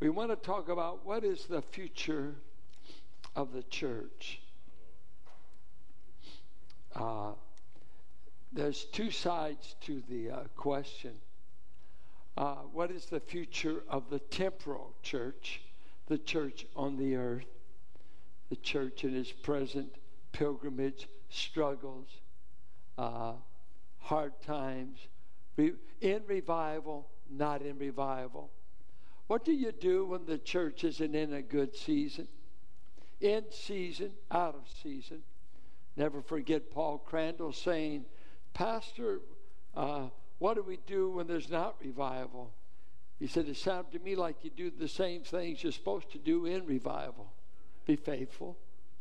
we want to talk about what is the future of the church. Uh, there's two sides to the uh, question. Uh, what is the future of the temporal church, the church on the earth, the church in its present pilgrimage, struggles, uh, hard times, re- in revival, not in revival? What do you do when the church isn't in a good season? In season, out of season. Never forget Paul Crandall saying, Pastor, uh, what do we do when there's not revival? He said, It sounded to me like you do the same things you're supposed to do in revival be faithful,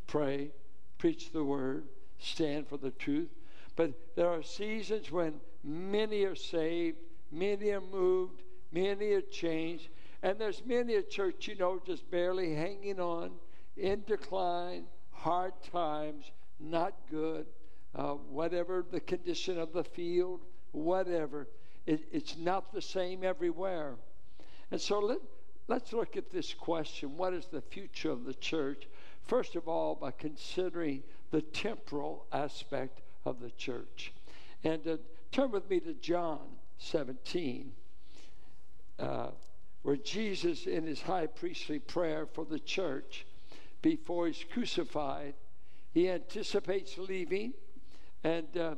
pray, preach the word, stand for the truth. But there are seasons when many are saved, many are moved, many are changed, and there's many a church, you know, just barely hanging on, in decline, hard times, not good, uh, whatever the condition of the field, whatever. It, it's not the same everywhere. And so let, let's look at this question what is the future of the church? First of all, by considering the temporal aspect of the church. And uh, turn with me to John 17. Uh, where Jesus, in his high priestly prayer for the church before he's crucified, he anticipates leaving and uh,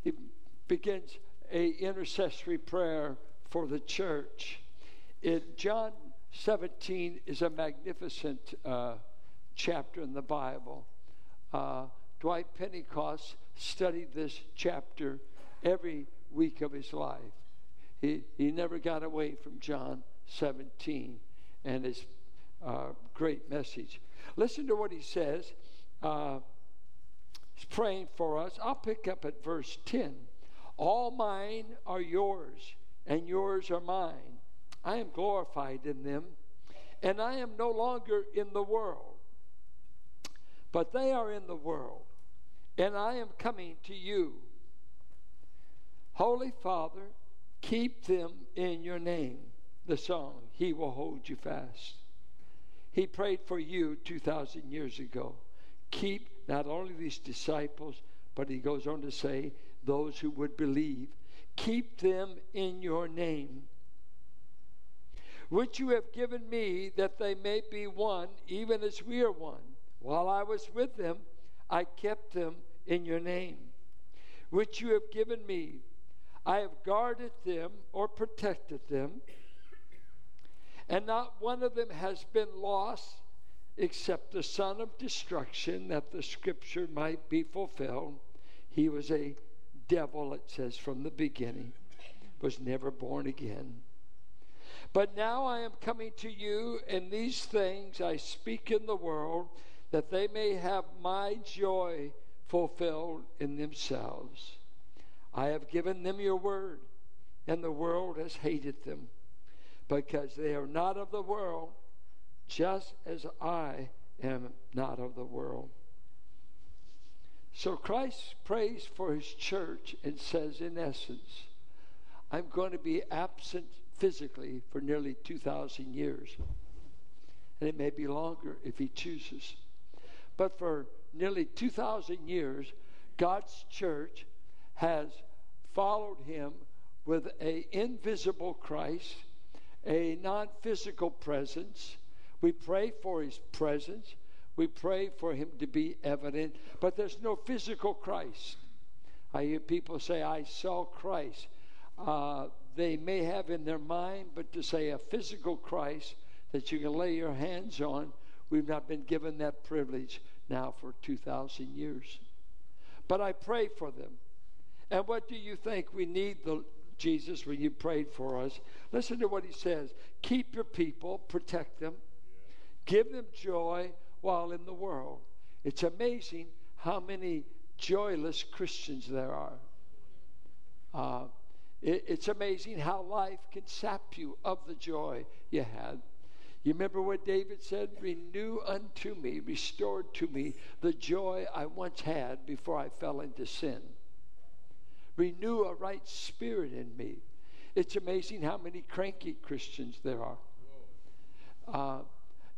he begins a intercessory prayer for the church. John 17 is a magnificent uh, chapter in the Bible. Uh, Dwight Pentecost studied this chapter every week of his life. He, he never got away from John 17 and his uh, great message. Listen to what he says. Uh, he's praying for us. I'll pick up at verse 10. All mine are yours, and yours are mine. I am glorified in them, and I am no longer in the world, but they are in the world, and I am coming to you. Holy Father, keep them in your name the song, He Will Hold You Fast. He prayed for you 2,000 years ago. Keep not only these disciples, but he goes on to say, those who would believe, keep them in your name, which you have given me, that they may be one, even as we are one. While I was with them, I kept them in your name, which you have given me. I have guarded them or protected them and not one of them has been lost except the son of destruction, that the scripture might be fulfilled. He was a devil, it says, from the beginning, was never born again. But now I am coming to you, and these things I speak in the world, that they may have my joy fulfilled in themselves. I have given them your word, and the world has hated them because they are not of the world, just as I am not of the world. So Christ prays for his church and says, in essence, I'm going to be absent physically for nearly 2,000 years. And it may be longer if he chooses. But for nearly 2,000 years, God's church has followed him with an invisible Christ a non physical presence. We pray for his presence. We pray for him to be evident, but there's no physical Christ. I hear people say, I saw Christ. Uh, they may have in their mind, but to say a physical Christ that you can lay your hands on, we've not been given that privilege now for 2,000 years. But I pray for them. And what do you think we need the Jesus, when you prayed for us. Listen to what he says Keep your people, protect them, give them joy while in the world. It's amazing how many joyless Christians there are. Uh, it, it's amazing how life can sap you of the joy you had. You remember what David said? Renew unto me, restored to me the joy I once had before I fell into sin. Renew a right spirit in me. It's amazing how many cranky Christians there are. Uh,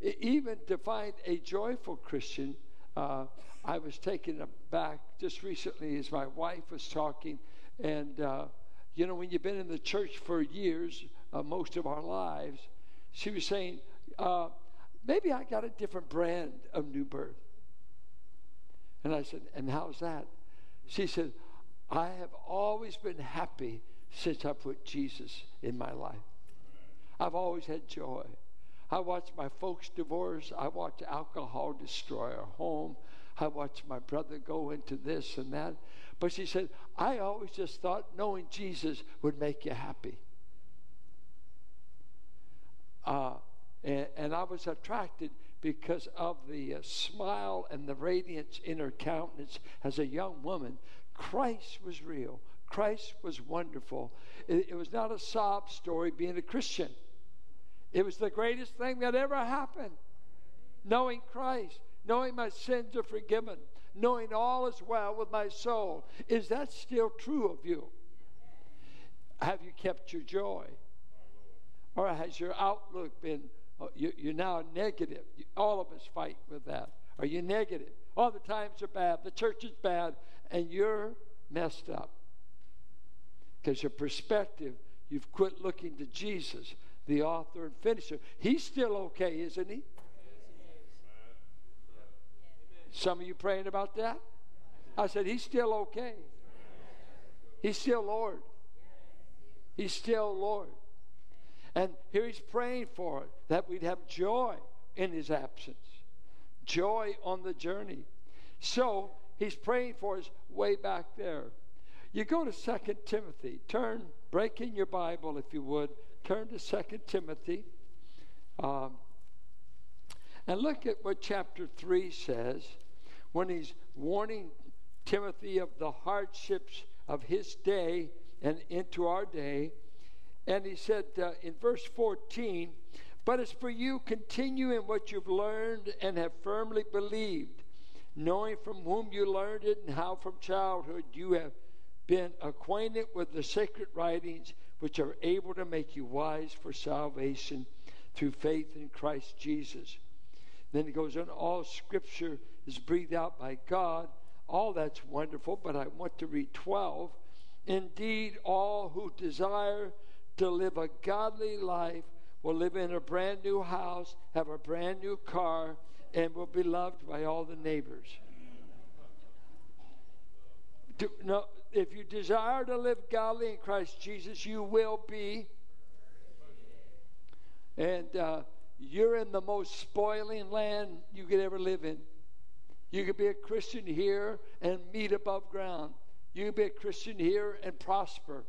even to find a joyful Christian, uh, I was taken aback just recently as my wife was talking. And, uh, you know, when you've been in the church for years, uh, most of our lives, she was saying, uh, maybe I got a different brand of new birth. And I said, and how's that? She said, I have always been happy since I put Jesus in my life. I've always had joy. I watched my folks divorce. I watched alcohol destroy our home. I watched my brother go into this and that. But she said, I always just thought knowing Jesus would make you happy. Uh, and, and, I was attracted because of the uh, smile and the radiance in her countenance as a young woman. Christ was real. Christ was wonderful. It, it was not a sob story being a Christian. It was the greatest thing that ever happened. Knowing Christ, knowing my sins are forgiven, knowing all is well with my soul. Is that still true of you? Have you kept your joy? Or has your outlook been, uh, you're now negative? All of us fight with that. Are you negative? All the times are bad, the church is bad, and you're messed up. Because your perspective, you've quit looking to Jesus the author and finisher. He's still okay, isn't he? Some of you praying about that? I said, He's still okay. He's still Lord. He's still Lord. And here he's praying for it, that we'd have joy in his absence, joy on the journey. So he's praying for his way back there. You go to Second Timothy. Turn, break in your Bible, if you would, turn to Second Timothy. Um, and look at what chapter 3 says when he's warning Timothy of the hardships of his day and into our day. And he said uh, in verse 14, But as for you, continue in what you've learned and have firmly believed, knowing from whom you learned it and how from childhood you have been acquainted with the sacred writings which are able to make you wise for salvation through faith in Christ Jesus. Then it goes on, all scripture is breathed out by God. All that's wonderful, but I want to read 12. Indeed, all who desire to live a godly life will live in a brand new house, have a brand new car, and will be loved by all the neighbors. Do, no, if you desire to live godly in Christ Jesus, you will be. And uh, you're in the most spoiling land you could ever live in. You could be a Christian here and meet above ground. You could be a Christian here and prosper.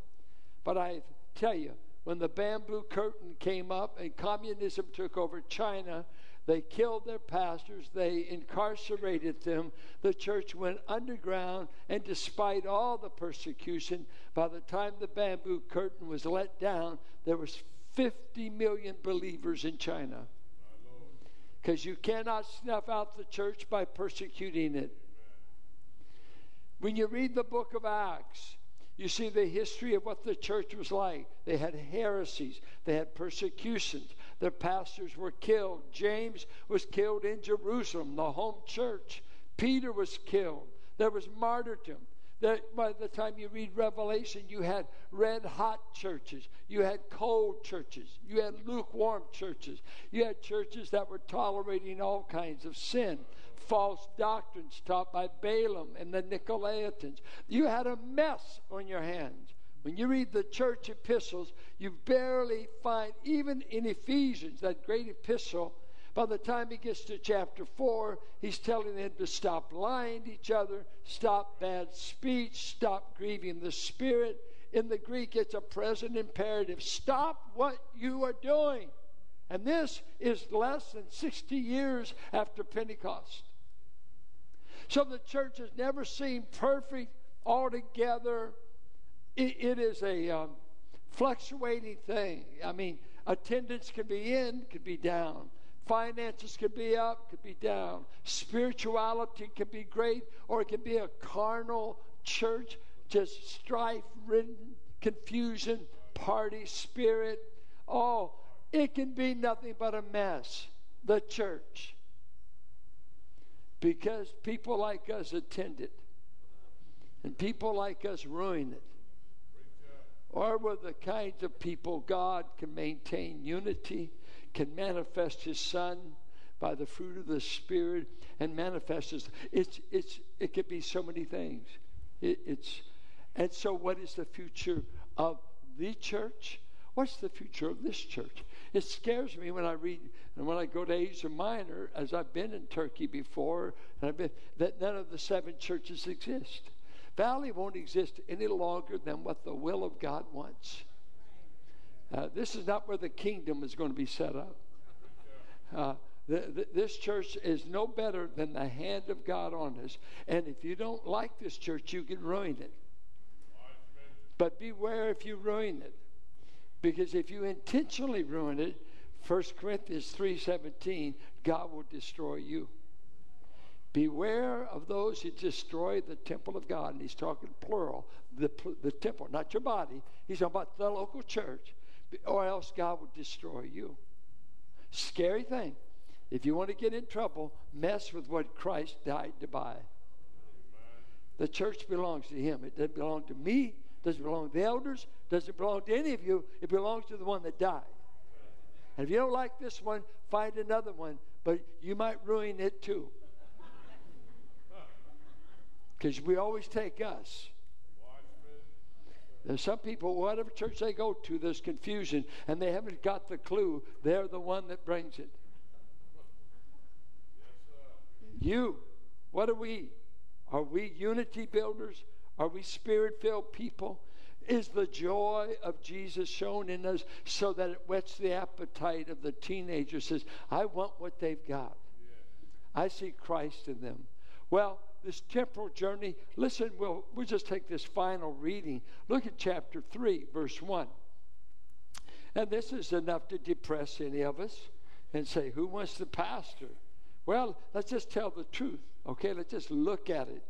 But I tell you, when the bamboo curtain came up and communism took over China, they killed their pastors. They incarcerated them. The church went underground. And despite all the persecution, by the time the bamboo curtain was let down, there was 50 million believers in China. Because you cannot snuff out the church by persecuting it. When you read the book of Acts, you see the history of what the church was like. They had heresies, they had persecutions, their pastors were killed. James was killed in Jerusalem, the home church. Peter was killed. There was martyrdom. That by the time you read Revelation, you had red hot churches, you had cold churches, you had lukewarm churches, you had churches that were tolerating all kinds of sin, false doctrines taught by Balaam and the Nicolaitans. You had a mess on your hands. When you read the church epistles, you barely find, even in Ephesians, that great epistle, by the time he gets to chapter 4, he's telling them to stop lying to each other, stop bad speech, stop grieving the Spirit. In the Greek, it's a present imperative. Stop what you are doing. And this is less than 60 years after Pentecost. So the church has never seemed perfect altogether it, it is a um, fluctuating thing. I mean, attendance could be in, could be down. Finances could be up, could be down. Spirituality could be great, or it could be a carnal church, just strife ridden, confusion, party spirit. Oh, it can be nothing but a mess. The church. Because people like us attend it. And people like us ruin it. Or we're the kinds of people God can maintain unity, can manifest His Son by the fruit of the Spirit, and manifest His. It's, it's, it could be so many things. It, it's, and so, what is the future of the church? What's the future of this church? It scares me when I read and when I go to Asia Minor, as I've been in Turkey before, and I've been that none of the seven churches exist. Valley won't exist any longer than what the will of God wants. Uh, this is not where the kingdom is going to be set up. Uh, the, the, this church is no better than the hand of God on us. And if you don't like this church, you can ruin it. But beware if you ruin it. Because if you intentionally ruin it, 1 Corinthians 3:17, God will destroy you. Beware of those who destroy the temple of God. And he's talking plural, the, the temple, not your body. He's talking about the local church, or else God will destroy you. Scary thing. If you want to get in trouble, mess with what Christ died to buy. The church belongs to him. It doesn't belong to me. Doesn't belong to the elders. Doesn't belong to any of you. It belongs to the one that died. And if you don't like this one, find another one. But you might ruin it too. Because we always take us. There's some people, whatever church they go to, there's confusion, and they haven't got the clue. They're the one that brings it. you, what are we? Are we unity builders? Are we spirit filled people? Is the joy of Jesus shown in us so that it whets the appetite of the teenager? Says, I want what they've got. I see Christ in them. Well, this temporal journey, listen, we'll, we'll just take this final reading. Look at chapter 3, verse 1. And this is enough to depress any of us and say, Who wants the pastor? Well, let's just tell the truth, okay? Let's just look at it.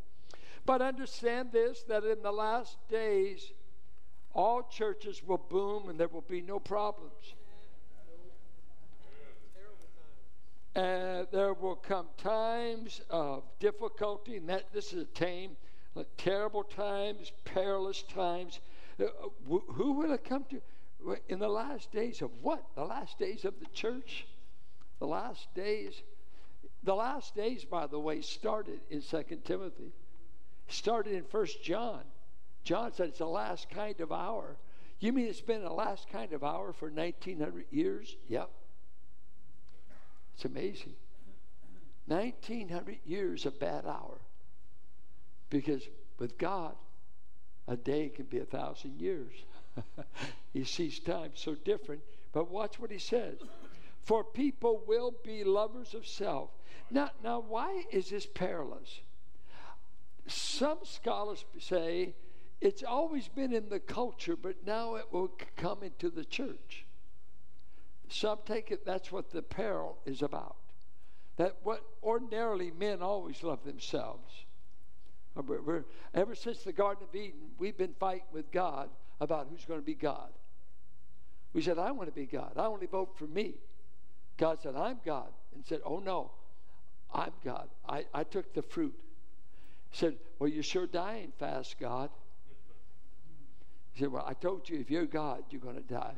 But understand this that in the last days, all churches will boom and there will be no problems. And there will come times of difficulty, and that this is a tame, like terrible times, perilous times. Uh, who will it come to? In the last days of what? The last days of the church? The last days? The last days, by the way, started in Second Timothy started in First John. John said it's the last kind of hour. You mean it's been the last kind of hour for 1900 years? Yep. It's amazing. 1900 years of bad hour. Because with God, a day can be a thousand years. he sees time so different. But watch what he says. For people will be lovers of self. Now, now why is this perilous? Some scholars say it's always been in the culture, but now it will come into the church. Some take it that's what the peril is about. That what ordinarily men always love themselves. We're, we're, ever since the Garden of Eden, we've been fighting with God about who's going to be God. We said, I want to be God. I only vote for me. God said, I'm God. And said, Oh no, I'm God. I, I took the fruit said, Well, you're sure dying fast, God. He said, Well, I told you, if you're God, you're going to die.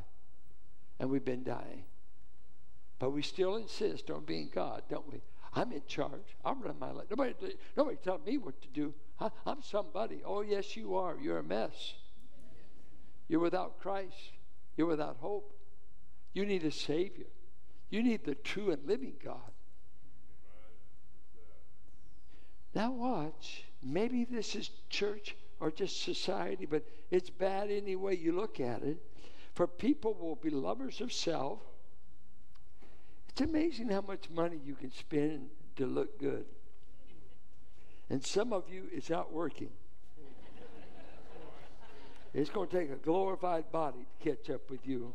And we've been dying. But we still insist on being God, don't we? I'm in charge. I'm running my life. Nobody, nobody telling me what to do. I'm somebody. Oh, yes, you are. You're a mess. You're without Christ. You're without hope. You need a Savior. You need the true and living God. Now, watch. Maybe this is church or just society, but it's bad any way you look at it. For people will be lovers of self. It's amazing how much money you can spend to look good. And some of you, it's not working. It's going to take a glorified body to catch up with you.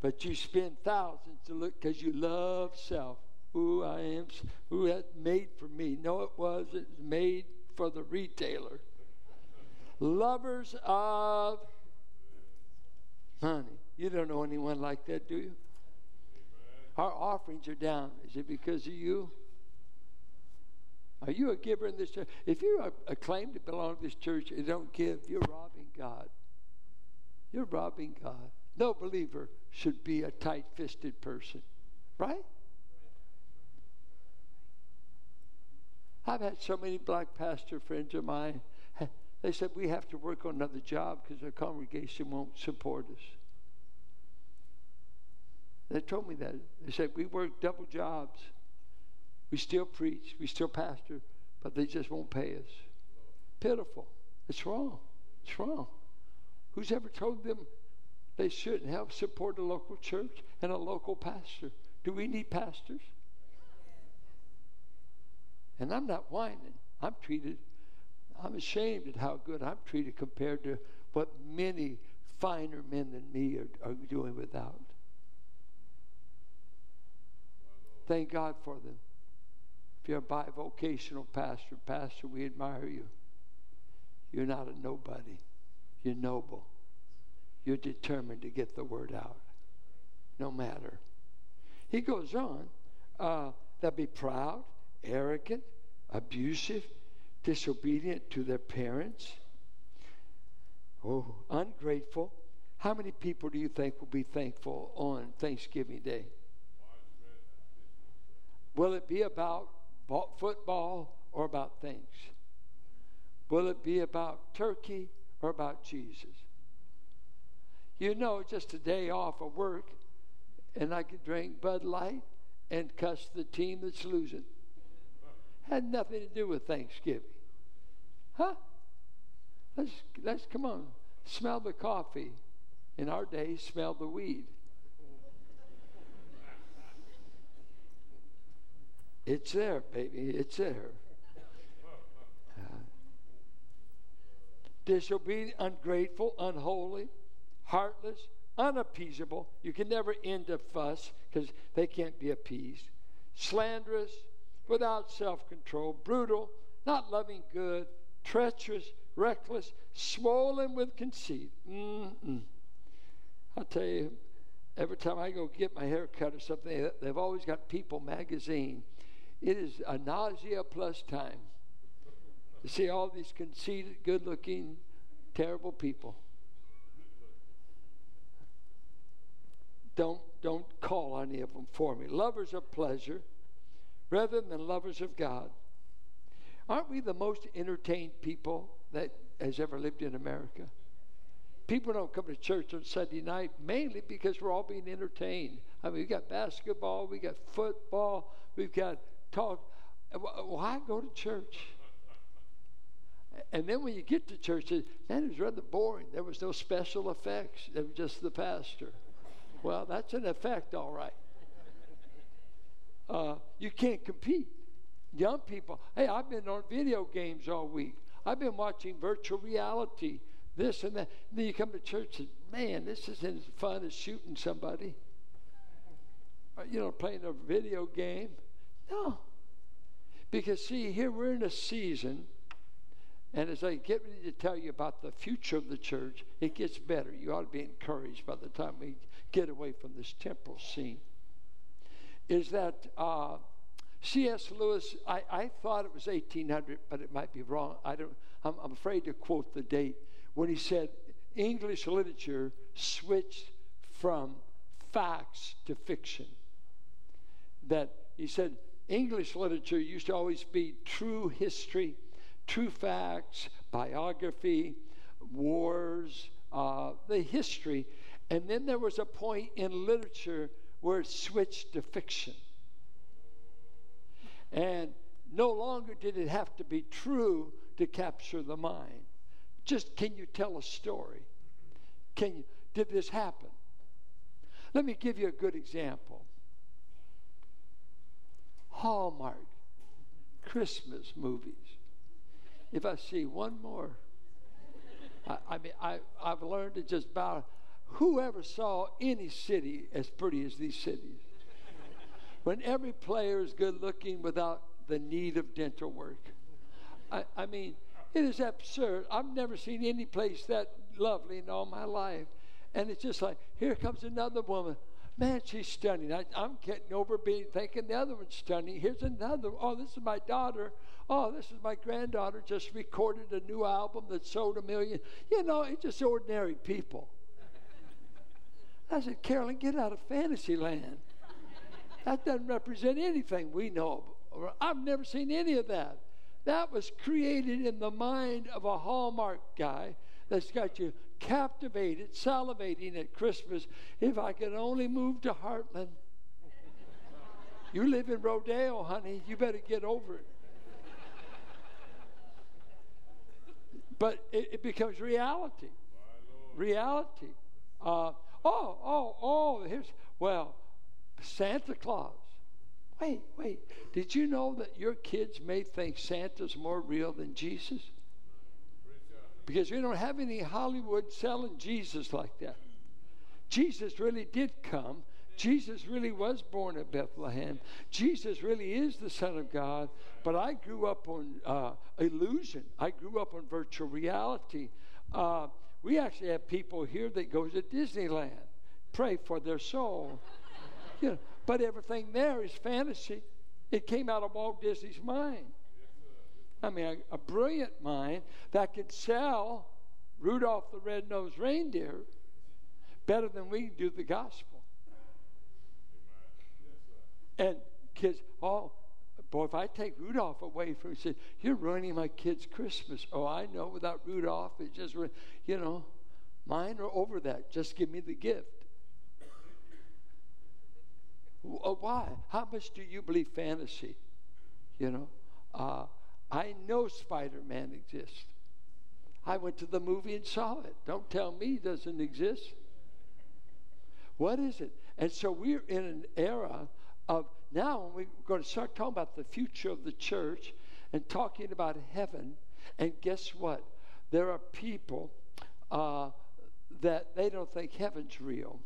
But you spend thousands to look because you love self who I am, who had made for me. No, it was. It was made for the retailer. Lovers of money. You don't know anyone like that, do you? Our offerings are down. Is it because of you? Are you a giver in this church? If you claim to belong to this church and don't give, you're robbing God. You're robbing God. No believer should be a tight fisted person, right? I've had so many black pastor friends of mine. They said we have to work on another job because our congregation won't support us. They told me that. They said we work double jobs. We still preach, we still pastor, but they just won't pay us. Pitiful. It's wrong. It's wrong. Who's ever told them they shouldn't help support a local church and a local pastor? Do we need pastors? And I'm not whining. I'm treated, I'm ashamed at how good I'm treated compared to what many finer men than me are, are doing without. Thank God for them. If you're a bivocational pastor, pastor, we admire you. You're not a nobody. You're noble. You're determined to get the word out, no matter. He goes on, uh, they'll be proud, arrogant, abusive, disobedient to their parents. Oh, ungrateful. How many people do you think will be thankful on Thanksgiving Day? Will it be about football or about things? Will it be about turkey or about Jesus? You know, just a day off of work, and I could drink Bud Light and cuss the team that's losing. Had nothing to do with Thanksgiving. Huh? Let's, let's come on. Smell the coffee. In our day, smell the weed. It's there, baby. It's there. Disobedient, ungrateful, unholy, heartless, unappeasable. You can never end a fuss because they can't be appeased. Slanderous, without self control, brutal, not loving good, treacherous, reckless, swollen with conceit. Mm-mm. I'll tell you, every time I go get my hair cut or something, they've always got People magazine it is a nausea plus time to see all these conceited, good looking, terrible people. Don't, don't call any of them for me. Lovers of pleasure rather than lovers of God. Aren't we the most entertained people that has ever lived in America? People don't come to church on Sunday night mainly because we're all being entertained. I mean, we got basketball, we got football, we've got talk. Why go to church? And then when you get to church, it was rather boring. There was no special effects. It was just the pastor. Well, that's an effect, all right. Uh, you can't compete. Young people, hey, I've been on video games all week. I've been watching virtual reality, this and that. And then you come to church and, man, this isn't as fun as shooting somebody. Or, you know, playing a video game. No. Because, see, here we're in a season, and as I get ready to tell you about the future of the church, it gets better. You ought to be encouraged by the time we get away from this temporal scene. Is that uh, C.S. Lewis? I, I thought it was 1800, but it might be wrong. I don't. I'm, I'm afraid to quote the date when he said English literature switched from facts to fiction. That he said English literature used to always be true history, true facts, biography, wars, uh, the history. And then there was a point in literature where it switched to fiction. And no longer did it have to be true to capture the mind. Just can you tell a story? Can you, did this happen? Let me give you a good example. Hallmark Christmas movies. If I see one more, I, I mean, I, I've learned to just bow. Whoever saw any city as pretty as these cities? When every player is good looking without the need of dental work. I, I mean, it is absurd. I've never seen any place that lovely in all my life. And it's just like, here comes another woman Man, she's stunning. I, am getting over being thinking the other one's stunning. Here's another. Oh, this is my daughter. Oh, this is my granddaughter. Just recorded a new album that sold a million. You know, it's just ordinary people. I said, Carolyn, get out of fantasy land. That doesn't represent anything we know. of. I've never seen any of that. That was created in the mind of a Hallmark guy that's got you captivated, salivating at Christmas. If I could only move to Heartland. You live in Rodeo, honey. You better get over it. But it, it becomes reality. Reality. Uh, oh, oh, oh, here's, well, Santa Claus. Wait, wait. Did you know that your kids may think Santa's more real than Jesus? Because we don't have any Hollywood selling Jesus like that. Jesus really did come. Jesus really was born at Bethlehem. Jesus really is the Son of God. But I grew up on uh, illusion. I grew up on virtual reality. Uh, we actually have people here that go to Disneyland. Pray for their soul. You know, but everything there is fantasy. It came out of Walt Disney's mind. I mean, a, a brilliant mind that could sell Rudolph the Red-Nosed Reindeer better than we do the gospel. And kids, oh, boy, if I take Rudolph away from, said, you're ruining my kids' Christmas. Oh, I know. Without Rudolph, it just, you know, mine are over that. Just give me the gift. Uh, why? How much do you believe fantasy? You know, uh, I know Spider Man exists. I went to the movie and saw it. Don't tell me it doesn't exist. What is it? And so we're in an era of now when we're going to start talking about the future of the church and talking about heaven. And guess what? There are people uh, that they don't think heaven's real.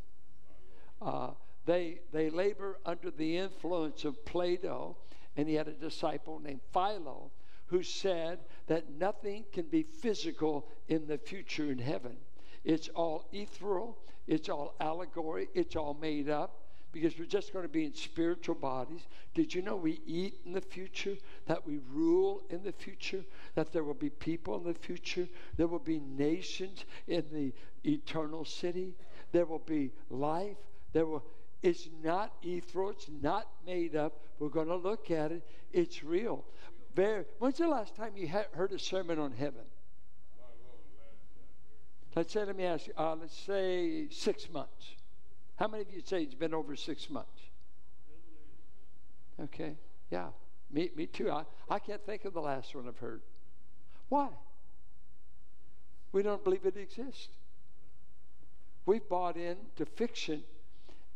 Uh, they, they labor under the influence of Plato, and he had a disciple named Philo who said that nothing can be physical in the future in heaven. It's all ethereal, it's all allegory, it's all made up because we're just going to be in spiritual bodies. Did you know we eat in the future? That we rule in the future? That there will be people in the future? There will be nations in the eternal city? There will be life? There will it's not ethereal. It's not made up. We're going to look at it. It's real. Very, when's the last time you heard a sermon on heaven? Let's say, let me ask you, uh, let's say six months. How many of you say it's been over six months? Okay, yeah, me, me too. I, I can't think of the last one I've heard. Why? We don't believe it exists. We've bought into fiction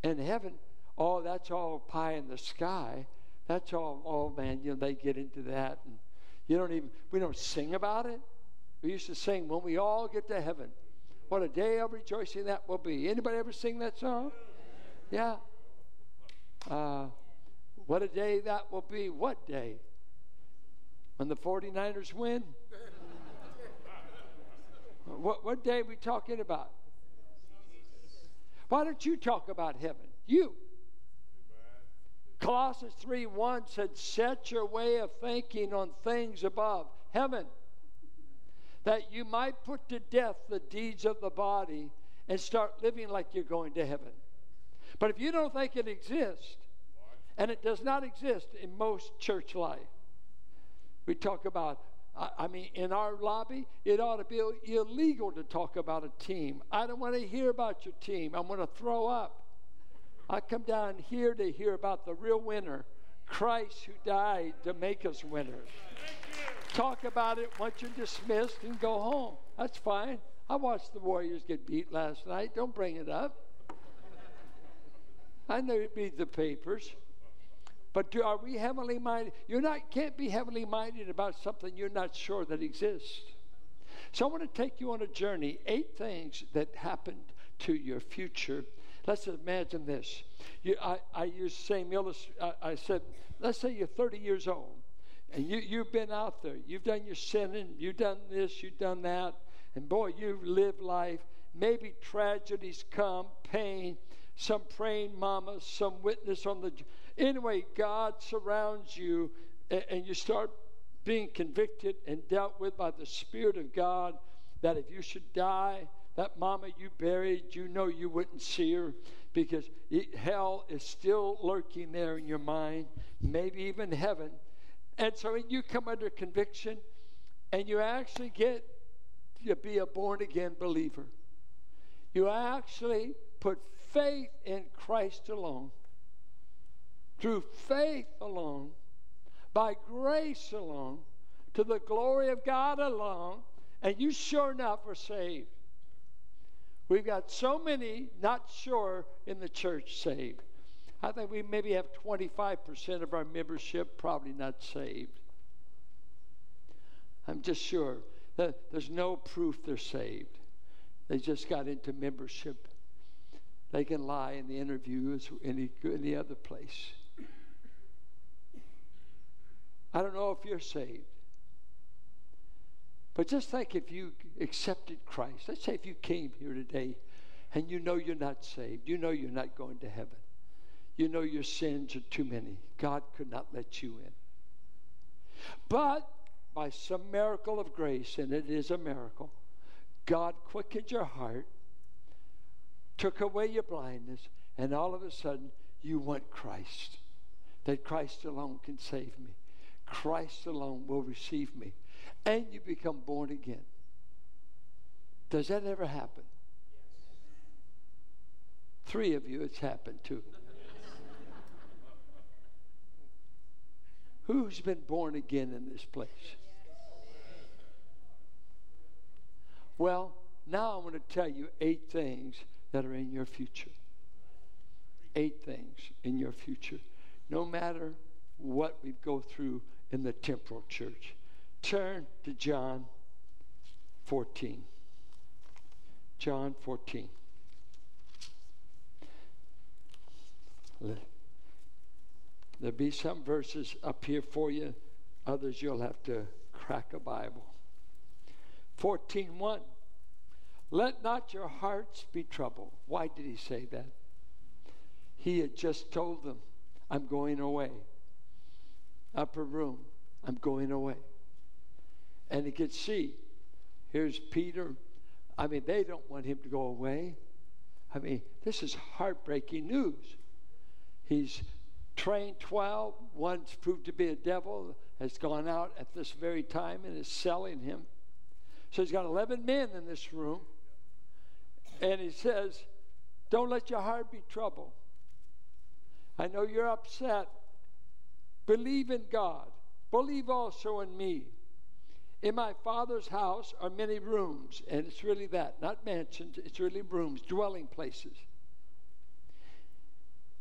in heaven, oh, that's all pie in the sky. That's all, oh man, you know, they get into that. And you don't even, we don't sing about it. We used to sing when we all get to heaven. What a day of rejoicing that will be. Anybody ever sing that song? Yeah. Uh, what a day that will be. What day? When the 49ers win? what, what day are we talking about? Why don't you talk about heaven? You. Colossians 3 1 said, Set your way of thinking on things above, heaven, that you might put to death the deeds of the body and start living like you're going to heaven. But if you don't think it exists, and it does not exist in most church life, we talk about I, mean, in our lobby, it ought to be illegal to talk about a team. I don't want to hear about your team. I'm going to throw up. I come down here to hear about the real winner, Christ who died to make us winners. Talk about it once you're dismissed and go home. That's fine. I watched the Warriors get beat last night. Don't bring it up. I know it read the papers. But do, are we heavenly minded? You're not can't be heavenly minded about something you're not sure that exists. So I want to take you on a journey. Eight things that happened to your future. Let's imagine this. You, I, I the same illustration. I, I said, let's say you're 30 years old, and you, you've been out there. You've done your sinning. You've done this. You've done that. And boy, you've lived life. Maybe tragedies come, pain, some praying mama, some witness on the. Anyway, God surrounds you and, and you start being convicted and dealt with by the Spirit of God that if you should die, that mama you buried, you know you wouldn't see her because it, hell is still lurking there in your mind, maybe even heaven. And so you come under conviction and you actually get to be a born again believer. You actually put faith in Christ alone, through faith alone, by grace alone, to the glory of God alone, and you sure enough are saved. We've got so many not sure in the church saved. I think we maybe have 25% of our membership probably not saved. I'm just sure that there's no proof they're saved. They just got into membership. They can lie in the interviews, any any other place. I don't know if you're saved. But just think if you accepted Christ. Let's say if you came here today and you know you're not saved, you know you're not going to heaven, you know your sins are too many. God could not let you in. But by some miracle of grace, and it is a miracle, God quickened your heart, took away your blindness, and all of a sudden you want Christ. That Christ alone can save me. Christ alone will receive me. And you become born again. Does that ever happen? Three of you, it's happened to. Who's been born again in this place? Well, now I'm going to tell you eight things that are in your future. Eight things in your future. No matter what we go through in the temporal church. Turn to John 14. John 14. There'll be some verses up here for you, others you'll have to crack a Bible. 14:1 Let not your hearts be troubled. Why did he say that? He had just told them, I'm going away. Upper room, I'm going away. And he could see, here's Peter. I mean, they don't want him to go away. I mean, this is heartbreaking news. He's trained 12, one's proved to be a devil, has gone out at this very time and is selling him. So he's got 11 men in this room. And he says, Don't let your heart be troubled. I know you're upset. Believe in God. Believe also in me. In my Father's house are many rooms, and it's really that, not mansions, it's really rooms, dwelling places.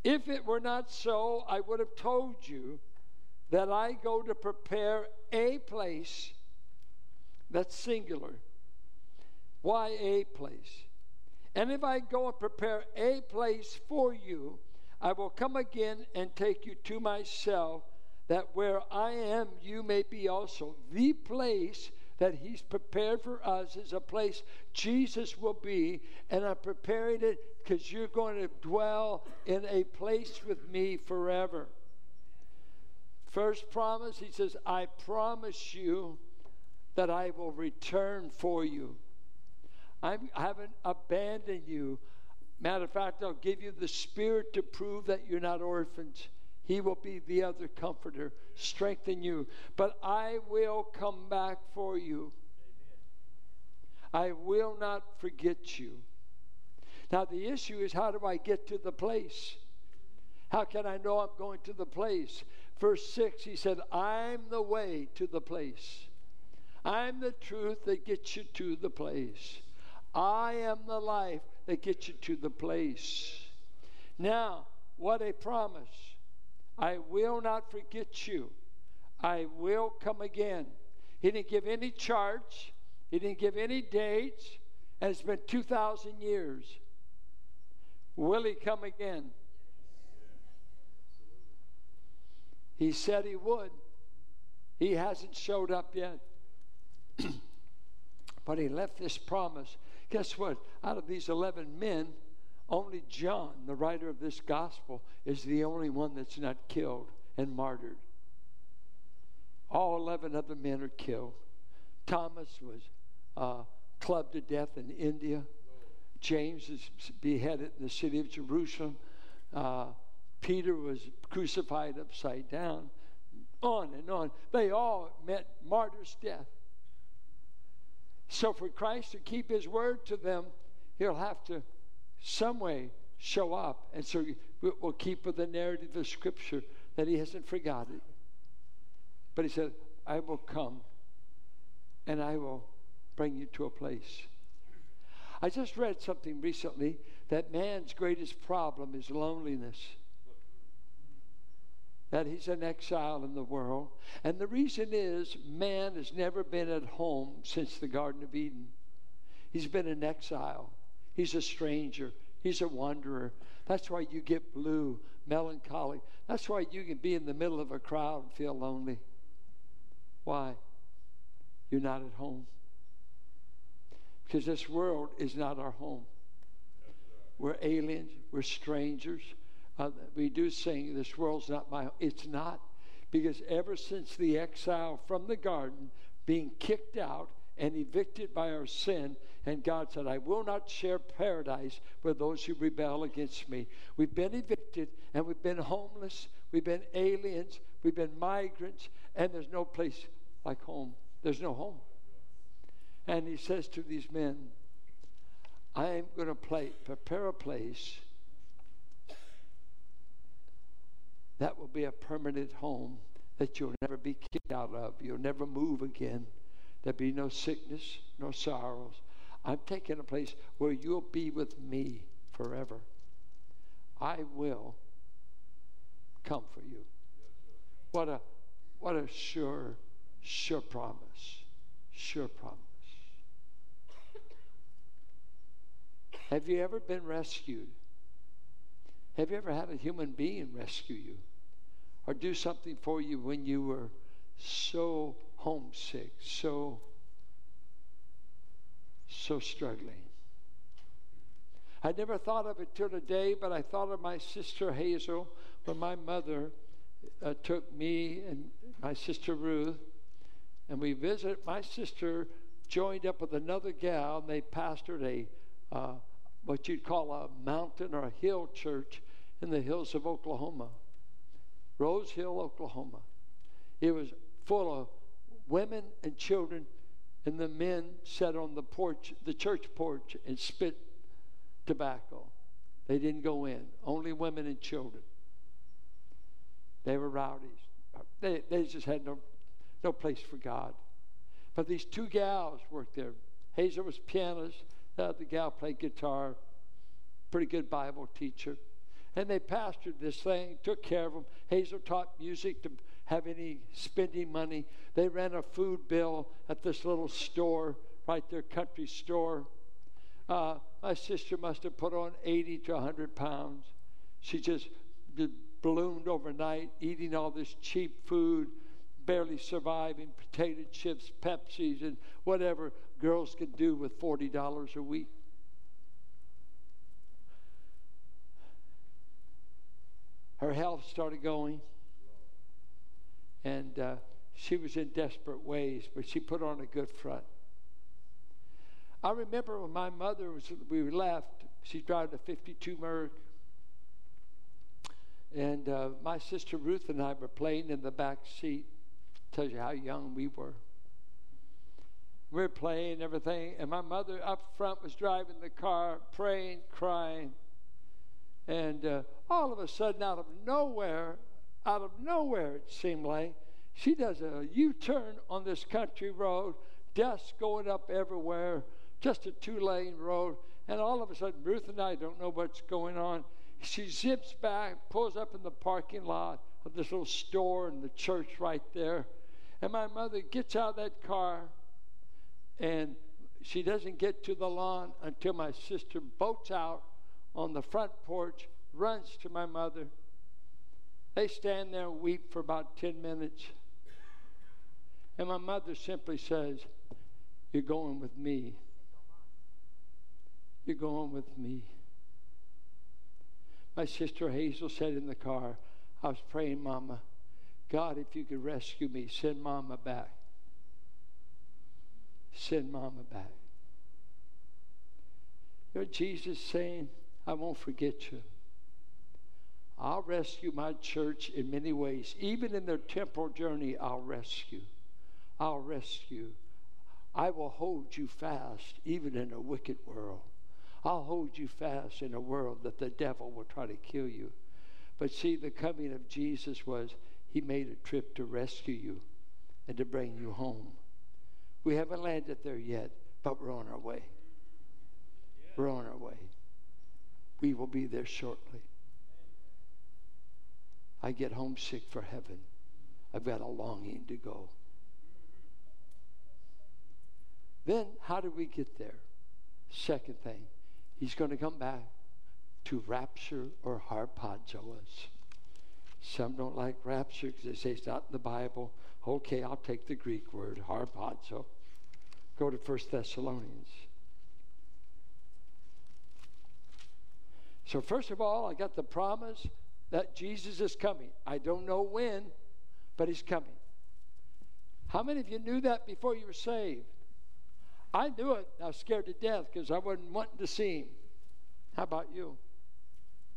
If it were not so, I would have told you that I go to prepare a place that's singular. Why a place? And if I go and prepare a place for you, I will come again and take you to myself that where I am, you may be also. The place that He's prepared for us is a place Jesus will be, and I'm preparing it because you're going to dwell in a place with me forever. First promise, He says, I promise you that I will return for you. I'm, I haven't abandoned you. Matter of fact, I'll give you the Spirit to prove that you're not orphans. He will be the other comforter, strengthen you. But I will come back for you. Amen. I will not forget you. Now, the issue is how do I get to the place? How can I know I'm going to the place? Verse 6, he said, I'm the way to the place. I'm the truth that gets you to the place. I am the life that gets you to the place. Now, what a promise. I will not forget you. I will come again. He didn't give any charge, he didn't give any dates, and it's been 2,000 years. Will he come again? He said he would. He hasn't showed up yet. but he left this promise. Guess what? Out of these 11 men, Only John, the writer of this gospel, is the only one that's not killed and martyred. All 11 other men are killed. Thomas was uh, clubbed to death in India. James is beheaded in the city of Jerusalem. Uh, Peter was crucified upside down. On and on. They all met martyr's death. So, for Christ to keep his word to them, he'll have to some way show up. And so we'll keep with the narrative of Scripture that he hasn't forgotten. But he said, I will come and I will bring you to a place. I just read something recently that man's greatest problem is loneliness. That he's an exile in the world. And the reason is man has never been at home since the Garden of Eden. He's been in exile. He's a stranger. He's a wanderer. That's why you get blue, melancholy. That's why you can be in the middle of a crowd and feel lonely. Why? You're not at home. Because this world is not our home. We're aliens, we're strangers. Uh, we do sing, This world's not my home. It's not. Because ever since the exile from the garden, being kicked out and evicted by our sin, and God said, I will not share paradise with those who rebel against me. We've been evicted and we've been homeless. We've been aliens. We've been migrants. And there's no place like home. There's no home. And he says to these men, I am going to play, prepare a place that will be a permanent home that you'll never be kicked out of. You'll never move again. There'll be no sickness, no sorrows, I'm taking a place where you'll be with me forever. I will come for you. What a what a sure, sure promise. Sure promise. Have you ever been rescued? Have you ever had a human being rescue you or do something for you when you were so homesick, so so struggling. I never thought of it till today, but I thought of my sister Hazel when my mother uh, took me and my sister Ruth, and we visited. My sister joined up with another gal, and they pastored a uh, what you'd call a mountain or a hill church in the hills of Oklahoma, Rose Hill, Oklahoma. It was full of women and children and the men sat on the porch, the church porch, and spit tobacco. They didn't go in, only women and children. They were rowdies. They, they just had no, no place for God. But these two gals worked there. Hazel was pianist, the other gal played guitar, pretty good Bible teacher. And they pastored this thing, took care of them. Hazel taught music to have any spending money. They ran a food bill at this little store, right there, country store. Uh, my sister must have put on 80 to 100 pounds. She just ballooned overnight, eating all this cheap food, barely surviving potato chips, Pepsis, and whatever girls could do with $40 a week. Her health started going and uh, she was in desperate ways, but she put on a good front. I remember when my mother was, we left, she drove a 52 Merc, and uh, my sister Ruth and I were playing in the back seat. Tells you how young we were. We were playing everything, and my mother up front was driving the car, praying, crying. And uh, all of a sudden, out of nowhere, out of nowhere, it seemed like. She does a U turn on this country road, dust going up everywhere, just a two lane road. And all of a sudden, Ruth and I don't know what's going on. She zips back, pulls up in the parking lot of this little store and the church right there. And my mother gets out of that car and she doesn't get to the lawn until my sister bolts out on the front porch, runs to my mother, they stand there and weep for about 10 minutes. And my mother simply says, You're going with me. You're going with me. My sister Hazel said in the car, I was praying, Mama, God, if you could rescue me, send Mama back. Send Mama back. You know, Jesus saying, I won't forget you. I'll rescue my church in many ways. Even in their temporal journey, I'll rescue. I'll rescue. I will hold you fast, even in a wicked world. I'll hold you fast in a world that the devil will try to kill you. But see, the coming of Jesus was he made a trip to rescue you and to bring you home. We haven't landed there yet, but we're on our way. We're on our way. We will be there shortly. I get homesick for heaven. I've got a longing to go. Then, how do we get there? Second thing, he's going to come back to rapture or harpazo us. Some don't like rapture because they say it's not in the Bible. Okay, I'll take the Greek word, harpazo. Go to First Thessalonians. So, first of all, I got the promise that Jesus is coming. I don't know when, but he's coming. How many of you knew that before you were saved? I knew it. I was scared to death because I wasn't wanting to see him. How about you?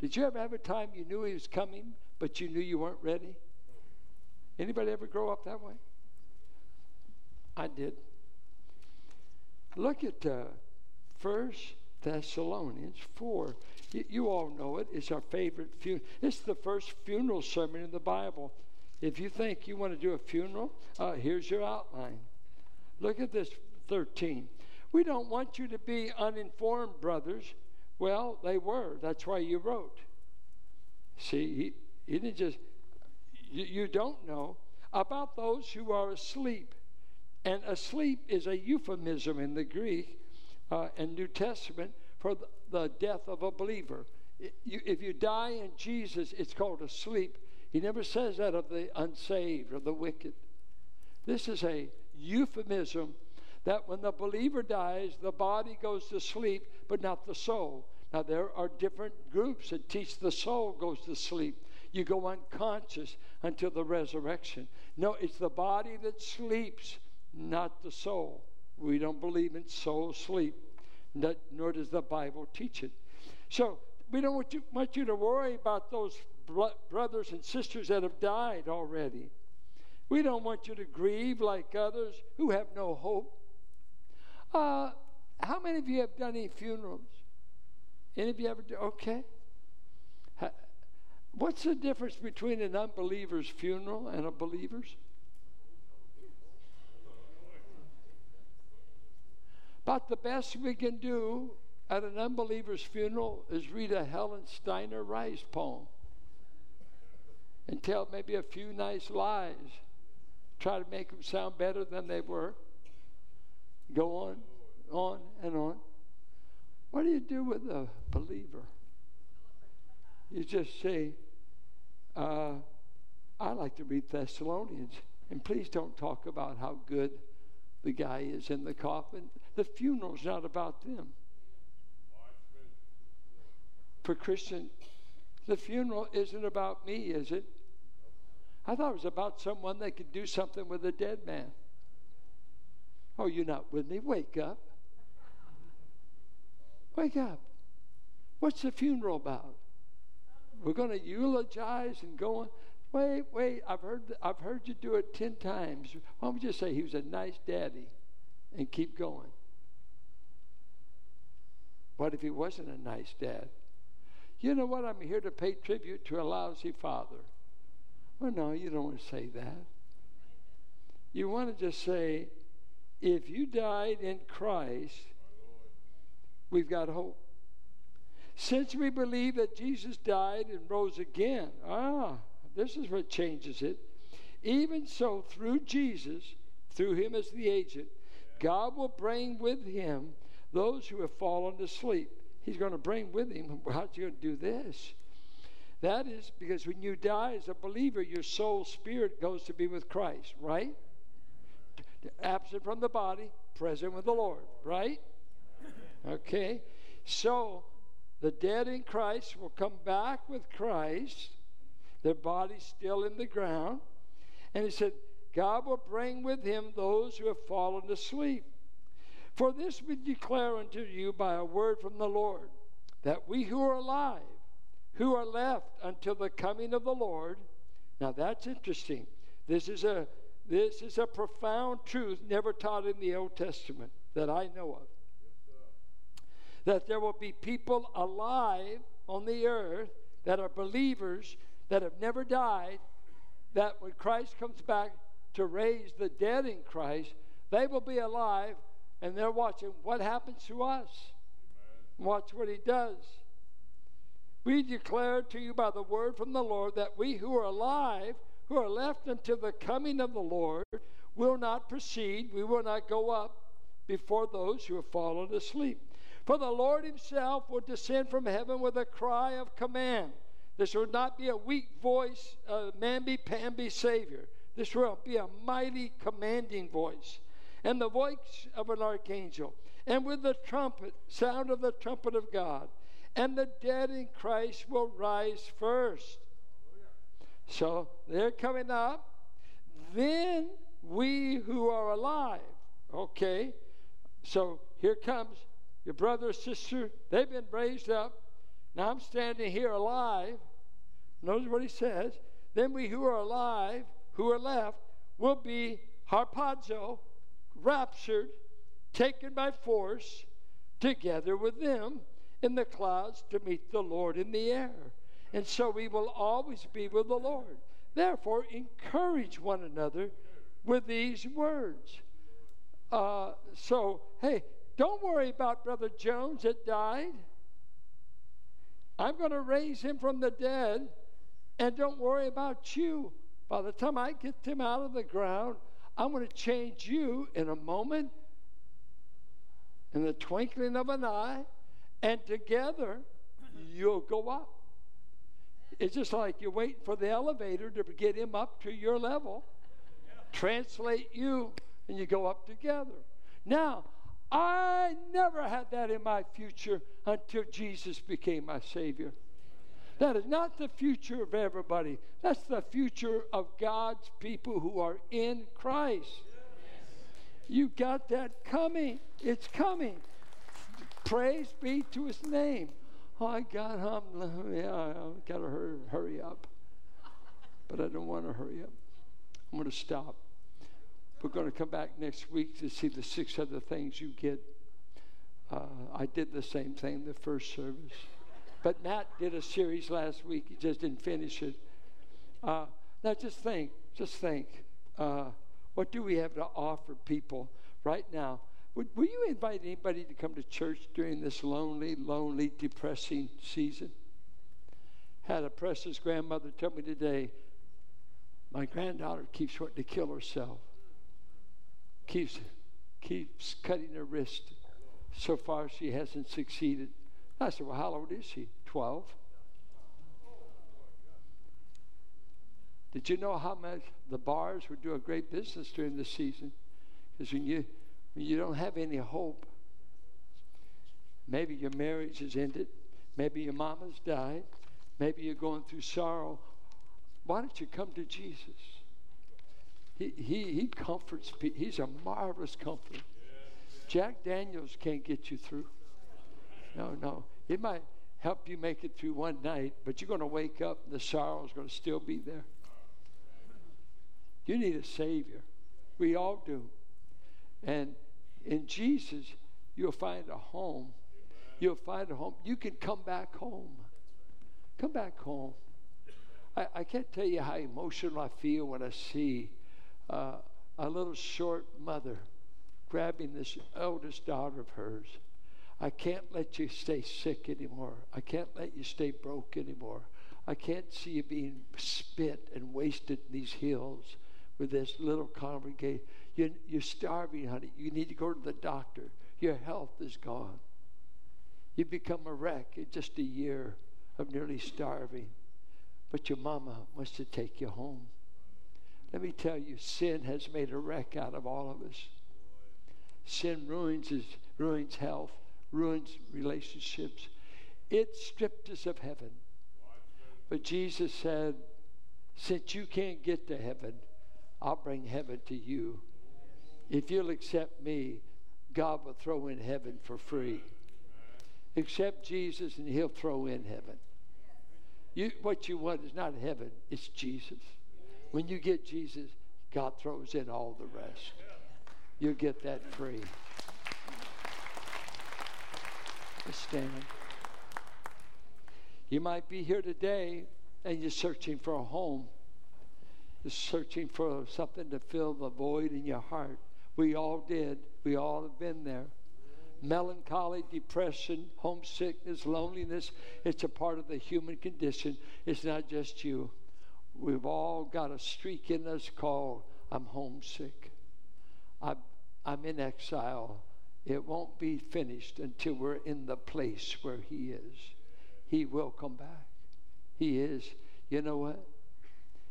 Did you ever have a time you knew he was coming, but you knew you weren't ready? Anybody ever grow up that way? I did. Look at uh, First Thessalonians 4. You, all know it. It's our favorite funeral. It's the first funeral sermon in the Bible. If you think you want to do a funeral, uh, here's your outline. Look at this 13. We don't want you to be uninformed, brothers. Well, they were. That's why you wrote. See, he, he didn't just, you, you don't know about those who are asleep. And asleep is a euphemism in the Greek uh, and New Testament for the, death of a believer. if you die in Jesus, it's called a sleep. He never says that of the unsaved or the wicked. This is a euphemism that when the believer dies, the body goes to sleep, but not the soul. Now, there are different groups that teach the soul goes to sleep. You go unconscious until the resurrection. No, it's the body that sleeps, not the soul. We don't believe in soul sleep, nor does the Bible teach it. So we don't want you, want you to worry about those brothers and sisters that have died already. We don't want you to grieve like others who have no hope. Uh, how many of you have done any funerals? Any of you ever do? Okay. What's the difference between an unbeliever's funeral and a believer's? But the best we can do at an unbeliever's funeral is read a Helen Steiner Rice poem and tell maybe a few nice lies. Try to make them sound better than they were. Go on, on, and on. What do you do with a believer? You just say, uh, I like to read Thessalonians. And please don't talk about how good the guy is in the coffin. The funeral's not about them. For Christian, the funeral isn't about me, is it? I thought it was about someone that could do something with a dead man. Oh, you're not with me? Wake up. Wake up. What's the funeral about? We're going to eulogize and go on. Wait, wait. I've heard, I've heard you do it 10 times. Why don't we just say he was a nice daddy and keep going? What if he wasn't a nice dad? You know what? I'm here to pay tribute to a lousy father. Well, no, you don't want to say that. You want to just say, if you died in Christ, we've got hope. Since we believe that Jesus died and rose again, ah, this is what changes it. Even so, through Jesus, through him as the agent, God will bring with him those who have fallen asleep. He's going to bring with him. How's he going to do this? That is because when you die as a believer, your soul spirit goes to be with Christ, right? Absent from the body, present with the Lord, right? Okay. So the dead in Christ will come back with Christ, their bodies still in the ground. And he said, God will bring with him those who have fallen asleep. For this we declare unto you by a word from the Lord, that we who are alive, who are left until the coming of the Lord, now that's interesting. This is a this is a profound truth never taught in the Old Testament that I know of. that there will be people alive on the earth that are believers that have never died, that when Christ comes back to raise the dead in Christ, they will be alive and they're watching what happens to us. Amen. Watch what he does. We declare to you by the word from the Lord that we who are alive, who are left until the coming of the Lord, will not proceed, we will not go up before those who have fallen asleep. For the Lord himself will descend from heaven with a cry of command. This will not be a weak voice, uh, a mamby pamby Savior. This will be a mighty commanding voice. And the voice of an archangel. And with the trumpet, sound of the trumpet of God. And the dead in Christ will rise first. So they're coming up. Then we who are alive, okay? So here comes your brother or sister. They've been raised up. Now I'm standing here alive. Notice what he says. Then we who are alive, who are left, will be harpazo, raptured, taken by force, together with them in the clouds to meet the Lord in the air. And so we will always be with the Lord. Therefore, encourage one another with these words. Uh, so, hey, don't worry about Brother Jones that died. I'm going to raise him from the dead. And don't worry about you. By the time I get him out of the ground, I'm going to change you in a moment, in the twinkling of an eye, and together you'll go up. It's just like you're waiting for the elevator to get him up to your level, translate you, and you go up together. Now, I never had that in my future until Jesus became my Savior. That is not the future of everybody. That's the future of God's people who are in Christ. You got that coming. It's coming. Praise be to his name. Oh, I got I'm, yeah, I got to hurry, hurry up. But I don't want to hurry up. I'm going to stop. We're going to come back next week to see the six other things you get. Uh, I did the same thing the first service. But Matt did a series last week. He just didn't finish it. Uh, now, just think, just think. Uh, what do we have to offer people right now? Would, will you invite anybody to come to church during this lonely, lonely, depressing season? Had a precious grandmother tell me today, my granddaughter keeps wanting to kill herself. Keeps, keeps cutting her wrist. So far, she hasn't succeeded. I said, Well, how old is she? 12. Did you know how much the bars would do a great business during the season? Because when you, when you don't have any hope, maybe your marriage has ended, maybe your mama's died, maybe you're going through sorrow. Why don't you come to Jesus? He, he, he comforts people. He's a marvelous comforter. Jack Daniels can't get you through. No, no. It might help you make it through one night, but you're going to wake up and the sorrow is going to still be there. You need a Savior. We all do. And in Jesus, you'll find a home. You'll find a home. You can come back home. Come back home. I, I can't tell you how emotional I feel when I see uh, a little short mother grabbing this eldest daughter of hers I can't let you stay sick anymore. I can't let you stay broke anymore. I can't see you being spit and wasted in these hills with this little congregation. You're, you're starving, honey. You need to go to the doctor. Your health is gone. You become a wreck in just a year of nearly starving. But your mama wants to take you home. Let me tell you, sin has made a wreck out of all of us. Sin ruins, his, ruins health ruins relationships. It stripped us of heaven. But Jesus said, Since you can't get to heaven, I'll bring heaven to you. If you'll accept me, God will throw in heaven for free. Accept Jesus, and He'll throw in heaven. You, what you want is not heaven, it's Jesus. When you get Jesus, God throws in all the rest. You'll get that free. Stand. You might be here today and you're searching for a home. You're searching for something to fill the void in your heart. We all did. We all have been there. Melancholy, depression, homesickness, loneliness, it's a part of the human condition. It's not just you. We've all got a streak in us called I'm homesick. I'm, I'm in exile. It won't be finished until we're in the place where He is. He will come back. He is. You know what?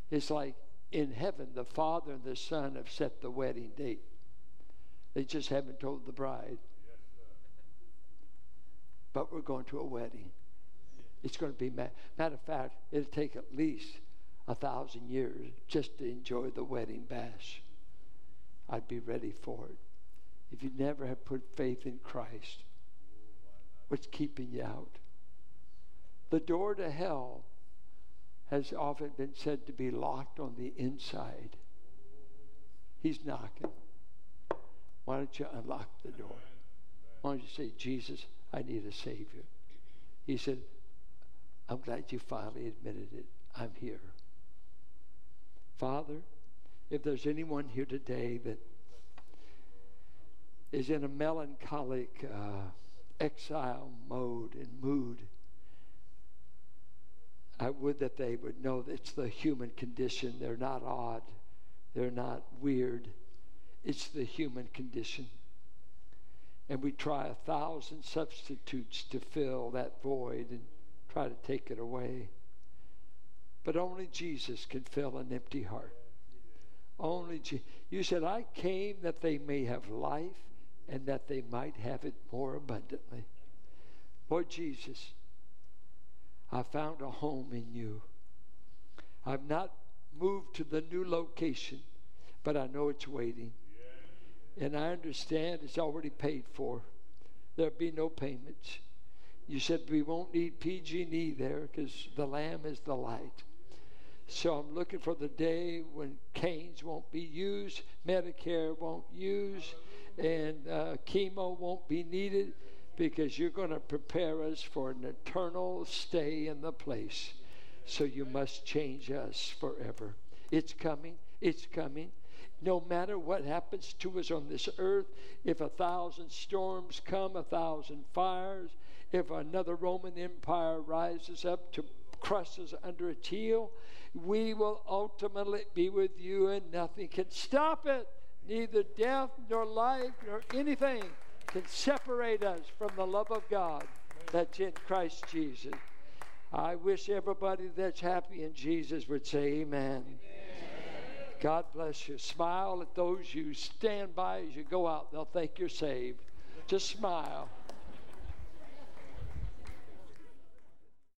It's like in heaven, the Father and the Son have set the wedding date. They just haven't told the bride. But we're going to a wedding. It's going to be, matter of fact, it'll take at least a thousand years just to enjoy the wedding bash. I'd be ready for it. If you never have put faith in Christ, what's keeping you out? The door to hell has often been said to be locked on the inside. He's knocking. Why don't you unlock the door? Why don't you say, Jesus, I need a Savior? He said, I'm glad you finally admitted it. I'm here. Father, if there's anyone here today that is in a melancholic uh, exile mode and mood, I would that they would know that it's the human condition. They're not odd, they're not weird. It's the human condition. And we try a thousand substitutes to fill that void and try to take it away. But only Jesus can fill an empty heart. Only Je- you said, I came that they may have life and that they might have it more abundantly. Lord Jesus, I found a home in you. I've not moved to the new location, but I know it's waiting. And I understand it's already paid for. There'll be no payments. You said we won't need PG&E there because the Lamb is the light. So I'm looking for the day when canes won't be used, Medicare won't use, and uh, chemo won't be needed because you're going to prepare us for an eternal stay in the place. So you must change us forever. It's coming. It's coming. No matter what happens to us on this earth, if a thousand storms come, a thousand fires, if another Roman Empire rises up to crush us under its heel, we will ultimately be with you, and nothing can stop it. Neither death, nor life, nor anything can separate us from the love of God that's in Christ Jesus. I wish everybody that's happy in Jesus would say, Amen. amen. God bless you. Smile at those you stand by as you go out. They'll think you're saved. Just smile.